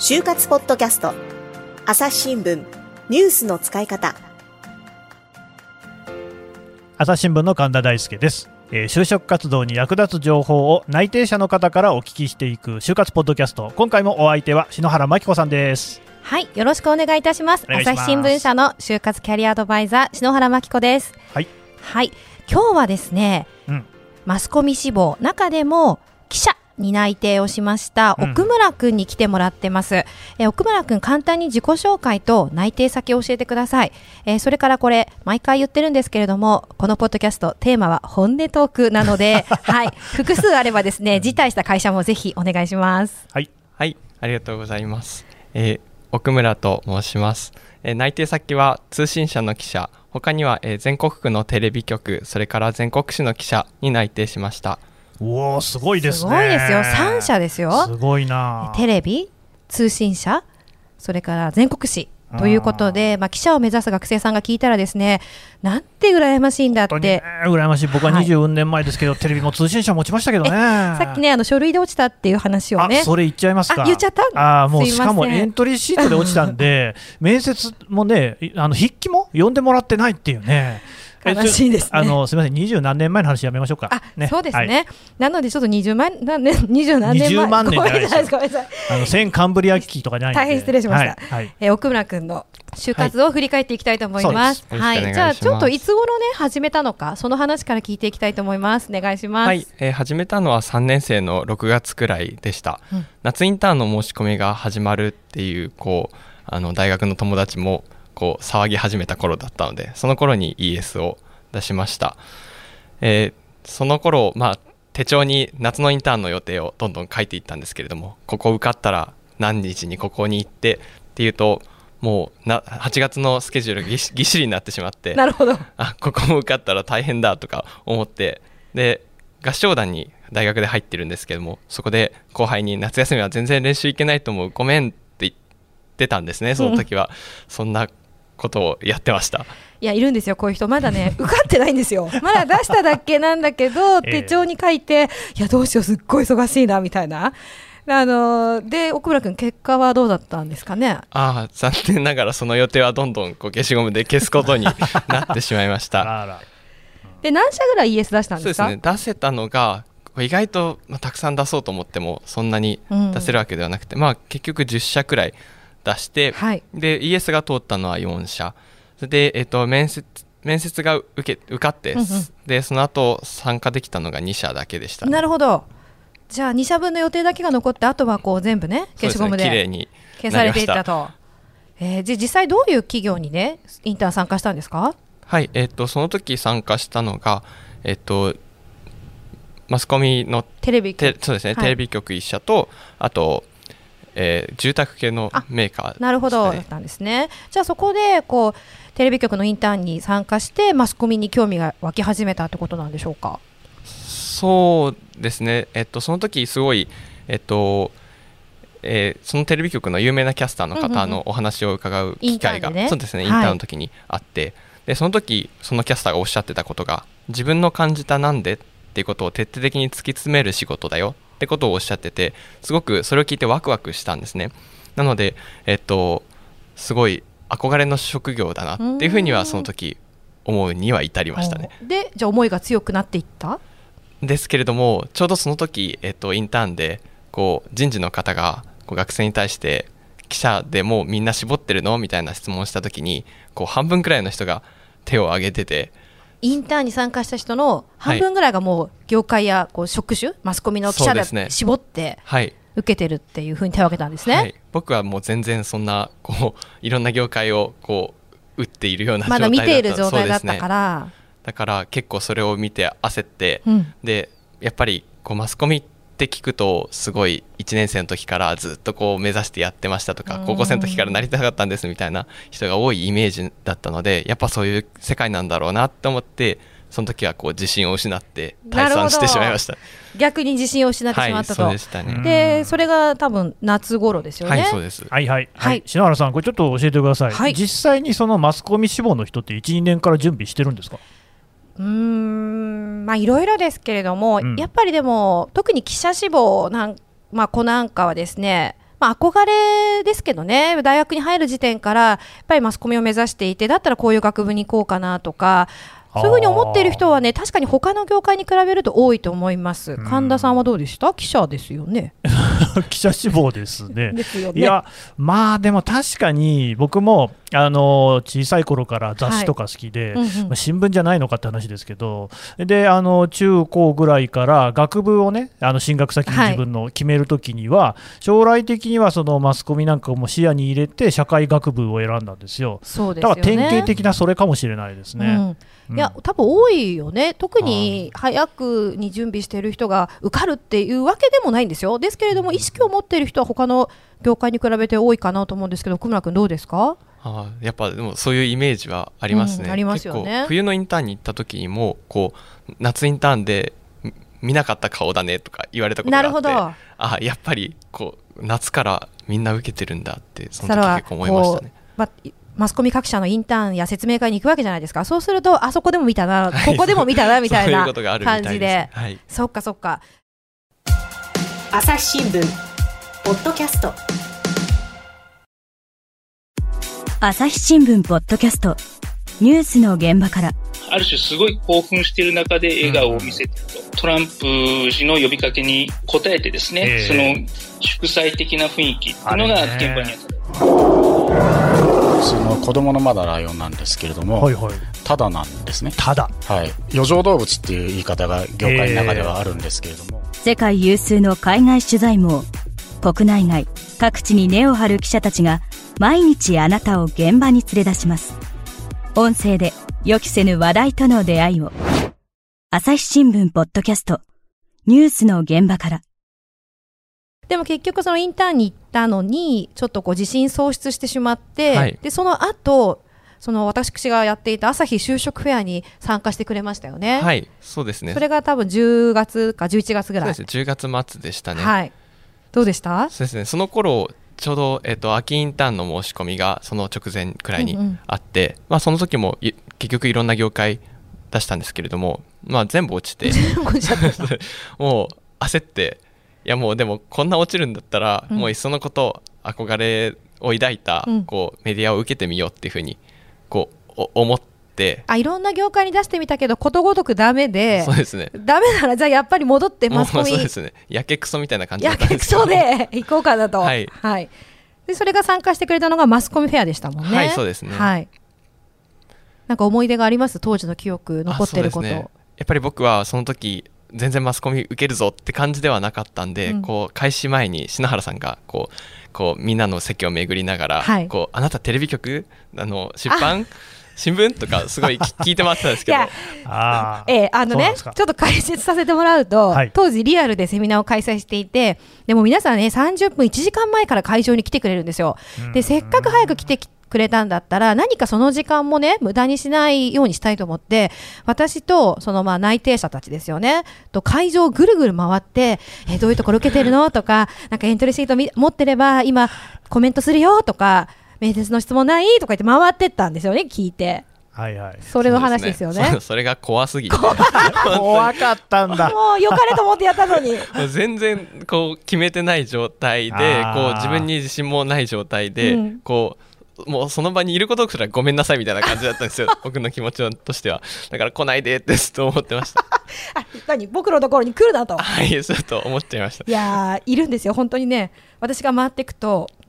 就活ポッドキャスト。朝日新聞ニュースの使い方。朝日新聞の神田大輔です、えー就職活動に役立つ情報を内定者の方からお聞きしていく就活ポッドキャスト。今回もお相手は篠原真紀子さんです。はい、よろしくお願いいたします。ます。朝日新聞社の就活キャリアアドバイザー篠原真紀子です。はい、はい、今日はですね、うん。マスコミ志望。中でも記者。に内定をしましたうん奥村くんに来てもらってます。えー奥村くん簡単に自己紹介と内定先を教えてください。えーそれからこれ毎回言ってるんですけれども、このポッドキャストテーマは本音トークなので、はい、複数あればですね、辞退した会社もぜひお願いします。はいはい、ありがとうございます。えー奥村と申します。えー内定先は通信社の記者、他には、えー全国区のテレビ局、それから全国紙の記者に内定しました。おおすごいですね。すごいですよ。3社ですよ。すごいな。テレビ、通信社、それから全国紙。ということで、まあ、記者を目指す学生さんが聞いたらですね、なんて羨ましいんだっ本当にねて。羨ましい。僕ははい。20年前ですけど、テレビも通信社持ちましたけどね。さっきね、あの書類で落ちたっていう話をね。あ、それ言っちゃいますか。あ言っちゃった？あーもうしかもエントリーシートで落ちたんで 面接もねいあの筆記も呼んでもらってないっていうね。え悲しいですね。あのすみません。二十何年前の話やめましょうか。あ、そうですね、はい。なのでちょっと20万、なんね、20何年前。20万年ごめんなさい、ごめんなさい。あの千カンブリア危機とかじゃないんで。大変失礼しました。はい。はい。えー奥村君の就活を振り返っていきたいと思います。はい、よろしくお願いじゃあちょっといつ頃ね始めたのか、その話から聞いていきたいと思います。お願いします。はい、えー始めたのは3年生の6月くらいでした。うん。夏インターンの申し込みが始まるっていう、こう、あの大学の友達もこう騒ぎ始めた頃だったので、その頃に ES を出しました。えーその頃、まあ、手帳に夏のインターンの予定をどんどん書いていったんですけれども、ここ受かったら何日にここに行ってっていうと、もうな8月のスケジュールがぎっしぎっしりになってしまって、なるほど。あここも受かったら大変だとか思ってで合唱団に大学で入ってるんですけどもそこで後輩に夏休みは全然練習行けないと思うごめんって言ってたんですねその時は、そんなことをやってました。いやいるんですよこういう人。まだね 受かってないんですよ。まだ出しただけなんだけど ええ。手帳に書いて、いやどうしようすっごい忙しいなみたいな。あので奥村君結果はどうだったんですかね？ああ残念ながらその予定はどんどんこう消しゴムで消すことに なってしまいました。で何社ぐらい ES 出したんそうですすね。出せたのが意外と、まあ、たくさん出そうと思ってもそんなにうん。出せるわけではなくて、まあ結局10社くらい出して、はい。で ES が通ったのは4社。それで、えっと面接面接が受け受かって、うんうん。でその後参加できたのが2社だけでした、なるほど。じゃあ2社分の予定だけが残ってあとはこう全部ね消しゴムですね綺麗でに消されていったと。えー、じ実際どういう企業にねインターン参加したんですか？はいえっとその時参加したのがえっとマスコミのテレビてそうですね、はい。テレビ局1社とあと、えー住宅系のメーカーなるほど。だったんですね。じゃあそこでこうテレビ局のインターンに参加してマスコミに興味が湧き始めたってことなんでしょうか？そうですね、えっと、その時すごい、えっとえーそのテレビ局の有名なキャスターの方のお話を伺う機会が、インターンでね。そうですね、はいインターンの時にあって、でその時そのキャスターがおっしゃってたことが、自分の感じたなんでっていうことを徹底的に突き詰める仕事だよってことをおっしゃってて、すごくそれを聞いてワクワクしたんですね。なので、えっと、すごい憧れの職業だなっていうふうには、その時思うには至りましたね。でじゃあ思いが強くなっていった？ですけれどもちょうどその時、えっと、インターンでこう人事の方がこう学生に対して記者でもうみんな絞ってるの？みたいな質問をした時にこう半分くらいの人が手を挙げててインターンに参加した人の半分ぐらいがもう業界やこう職種マスコミの記者で絞ってはい、受けてるっていうふうに手を挙げたんですね。はい、僕はもう全然そんなこういろんな業界をこう打っているような状ま態だった。だ見ている状態だったかそうですね。ら。だから結構それを見て焦って、うん。でやっぱりこうマスコミって聞くとすごい1年生の時からずっとこう目指してやってましたとかうん。高校生の時からなりたかったんですみたいな人が多いイメージだったのでやっぱそういう世界なんだろうなって思ってその時はこう自信を失って退散してしまいました。逆に自信を失ってしまはいったと。そうでしたね。でそれが多分夏頃ですよね。はいそうです。はいはい、ははい。い、篠原さん、これちょっと教えてください、はい。実際にそのマスコミ志望の人って1、2年から準備してるんですか？うーんまあいろいろですけれども、うん。やっぱりでも特に記者志望なん、まあ、子なんかはですねまあ、憧れですけどね大学に入る時点からやっぱりマスコミを目指していてだったらこういう学部に行こうかなとかそういうふうに思っている人はね確かに他の業界に比べると多いと思います。神田さんはどうでした？記者ですよね 記者志望ですね。ですよね。いや、まあでも確かに僕もあの小さい頃から雑誌とか好きで、うんうん。まあ新聞じゃないのかって話ですけど、であの中高ぐらいから学部をね、あの進学先にはい自分の決めるときには、将来的にはそのマスコミなんかも視野に入れて、社会学部を選んだんですよ。そうですよね。だから典型的なそれかもしれないですね。うん。うん。いや多分多いよね。特に早くに準備している人が受かるっていうわけでもないんですよ。ですけれども意識を持っている人は他の業界に比べて多いかなと思うんですけど奥村君どうですか？あーやっぱでもそういうイメージはありますね、うんありますよね。冬のインターンに行った時にもこう夏インターンでみ見なかった顔だねとか言われたことがあってなるほど。あやっぱりこう夏からみんな受けてるんだってその時結構思いましたね。まマスコミ各社のインターンや説明会に行くわけじゃないですか。そうするとあそこでも見たな、ここでも見たなみたいな 感じで。はい、そっかそっか朝日新聞ポッドキャスト。朝日新聞ポッドキャスト。ニュースの現場から。ある種すごい興奮している中で笑顔を見せてると、トランプ氏の呼びかけに応えてですね、ええ。その祝祭的な雰囲気っていうのが現場にあった。その子供のまだライオンなんですけれども、はいはい、ただなんですね。ただ、はい。余剰動物っていう言い方が業界の中ではあるんですけれども、世界有数の海外取材網国内外各地に根を張る記者たちが毎日あなたを現場に連れ出します。音声で予期せぬ話題との出会いを。朝日新聞ポッドキャスト。ニュースの現場から。でも結局そのインターンに行ったのにちょっとこう自信喪失してしまって、はい。でその後その私がやっていた朝日就職フェアに参加してくれましたよね、はい、そうですね。それが多分10月か11月ぐらい。そうですね10月末でしたね、はい。どうでした？そうですねその頃ちょうど、えっと秋インターンの申し込みがその直前くらいにうんうん。あって、まあ、その時もい結局いろんな業界出したんですけれども、まあ、全部落ちて。おっしゃってた もう焦っていやもうでもこんな落ちるんだったら、うん。もういっそのこと憧れを抱いた、うん。こうメディアを受けてみようっていうふうにこうお思って。あいろんな業界に出してみたけどことごとくダメでそうですね。ダメならじゃあやっぱり戻ってマスコミ。そうですね。やけくそみたいな感じだやったんけくそで 行こうかなと。はい。でそれが参加してくれたのがマスコミフェアでしたもんね。はいそうですね。はい。なんか思い出があります？当時の記憶残ってること、ね。やっぱり僕はその時全然マスコミ受けるぞって感じではなかったんで、うん。こう開始前に篠原さんがこうこうみんなの席を巡りながら、はい。こうあなたテレビ局？あの出版？新聞とかすごい聞聞いてもらってたんですけど。あー。ええあのねちょっと解説させてもらうと、はい。当時リアルでセミナーを開催していてでも皆さんね30分1時間前から会場に来てくれるんですよ。でせっかく早く来てくれたんだったら何かその時間もね無駄にしないようにしたいと思って私とそのまあ内定者たちですよね。と会場をぐるぐる回ってえどういうところ受けてるの？とかなんかエントリーシートみ持ってれば今コメントするよ？とか面接の質問ない？とか言って回ってったんですよね聞いて。はいはい、それの話ですよね。そう それが怖すぎ。て怖かったんだ。もう良かれと思ってやったのに。全然こう決めてない状態でこう自分に自信もない状態で、うん。こうもうその場にいることすらごめんなさいみたいな感じだったんですよ。僕の気持ちとしては。だから来ないでってずっと思ってました。あ何？僕のところに来るなと。はいちょっと思っちゃいました。いやーいるんですよ本当にね。私が回っていくと絶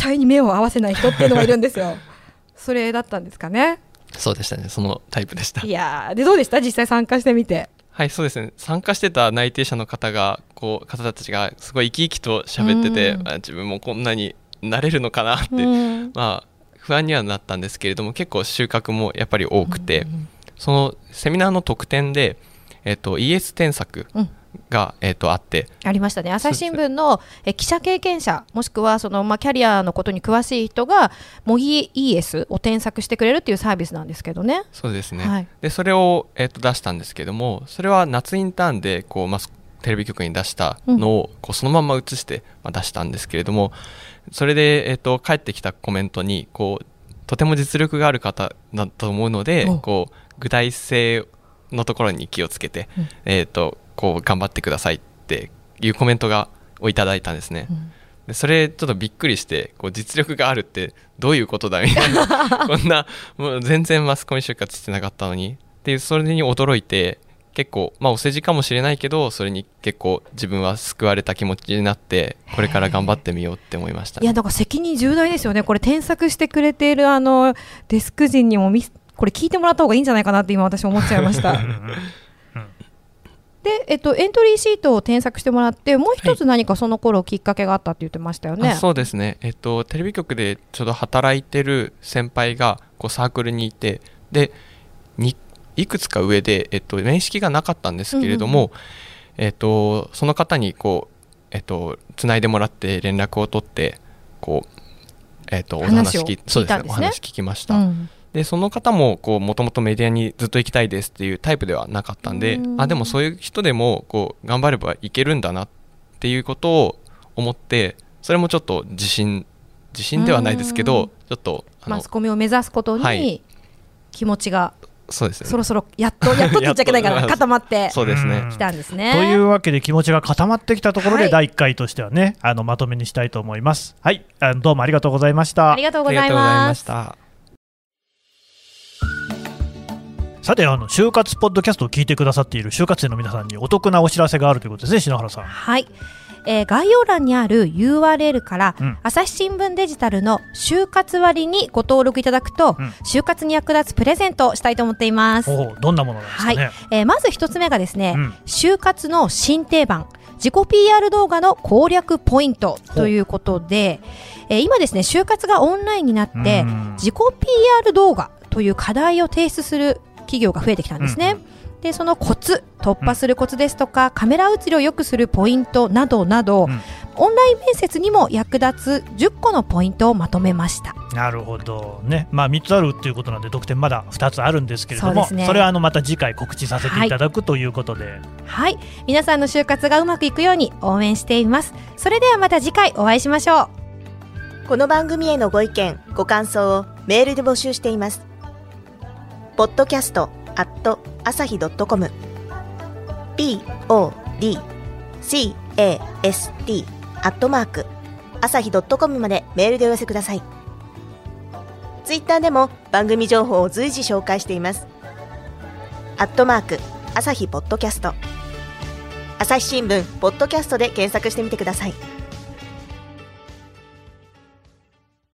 対に目を合わせない人っていうのがいるんですよ。それだったんですかね？そうでしたね。そのタイプでした。いやーでどうでした？実際参加してみて。はいそうですね。参加してた内定者の方がこう方たちがすごい生き生きと喋ってて、うん。あ自分もこんなになれるのかなって、うん。まあ不安にはなったんですけれども結構収穫もやっぱり多くて、そのセミナーの特典で、えっと ES 添削が、えっとあって。ありましたね。朝日新聞のえ記者経験者もしくはその、まあ、キャリアのことに詳しい人が模擬 ES を添削してくれるっていうサービスなんですけどね。そうですね、はい。でそれを、えっと出したんですけどもそれは夏インターンでこう、まあ、テレビ局に出したのをこうそのまま映して、まあ、出したんですけれどもそれで、えっと返ってきたコメントにこうとても実力がある方だと思うのでお。こう具体性のところに気をつけて、えっとこう頑張ってくださいっていうコメントがをいただいたんですね。でそれちょっとびっくりしてこう実力があるってどういうことだみたいな こんなもう全然マスコミ就活してなかったのにっていうそれに驚いて結構まあお世辞かもしれないけどそれに結構自分は救われた気持ちになってこれから頑張ってみようって思いました、いや、だから責任重大ですよね。これ添削してくれているあのデスク陣にもみこれ聞いてもらった方がいいんじゃないかなって今私思っちゃいました。で、えっと、エントリーシートを添削してもらって、もう一つ何かその頃きっかけがあったって言ってましたよね。あそうですね、えっと、テレビ局でちょうど働いてる先輩がこうサークルにいてでにいくつか上で、えっと、面識がなかったんですけれども、えっと、その方にこう、えっと、つないでもらって連絡を取ってこう、えっと、お話聞きそうです聞いたね。お話聞きました。うんでその方ももともとメディアにずっと行きたいですっていうタイプではなかったんでうん。あでもそういう人でもこう頑張ればいけるんだなっていうことを思ってそれもちょっと自信自信ではないですけうん。どちょっとマスコミを目指すことはにい。気持ちがそうですね。そろそろやっとやっとって言っちゃいけないから 固まってそうですね。うんきたんですね。というわけで気持ちが固まってきたところではい。第1回としてはね、あのまとめにしたいと思います。はい、あのどうもありがとうございました。あり。がとうございま。したさて、あの就活ポッドキャストを聞いてくださっている就活生の皆さんにお得なお知らせがあるということですね、篠原さん。はい。えー概要欄にある URL から、うん朝日新聞デジタルの就活割にご登録いただくと、うん就活に役立つプレゼントをしたいと思っています。おお、どんなものなんですかはいね。。えーまず一つ目がですね、うん就活の新定番、自己 PR 動画の攻略ポイントということで、えー今ですね、就活がオンラインになって、うん自己 PR 動画という課題を提出する企業が増えてきたんですね。で、そのコツ、突破するコツですとか、カメラ映りを良くするポイントなどなど、うんオンライン面接にも役立つ10個のポイントをまとめました。なるほどね、まあ、3つあるっていうことなんで、得点まだ2つあるんですけれども、そねれはあのまた次回告知させていただくということで、はい。皆さんの就活がうまくいくように応援しています。それではまた次回お会いしましょう。この番組へのご意見、ご感想をメールで募集しています。Podcast at 朝日 .com podcast アットマーク朝日 .com までメールでお寄せください。ツイッターでも番組情報を随時紹介しています。アットマーク朝日ポッドキャスト朝日新聞ポッドキャストで検索してみてください。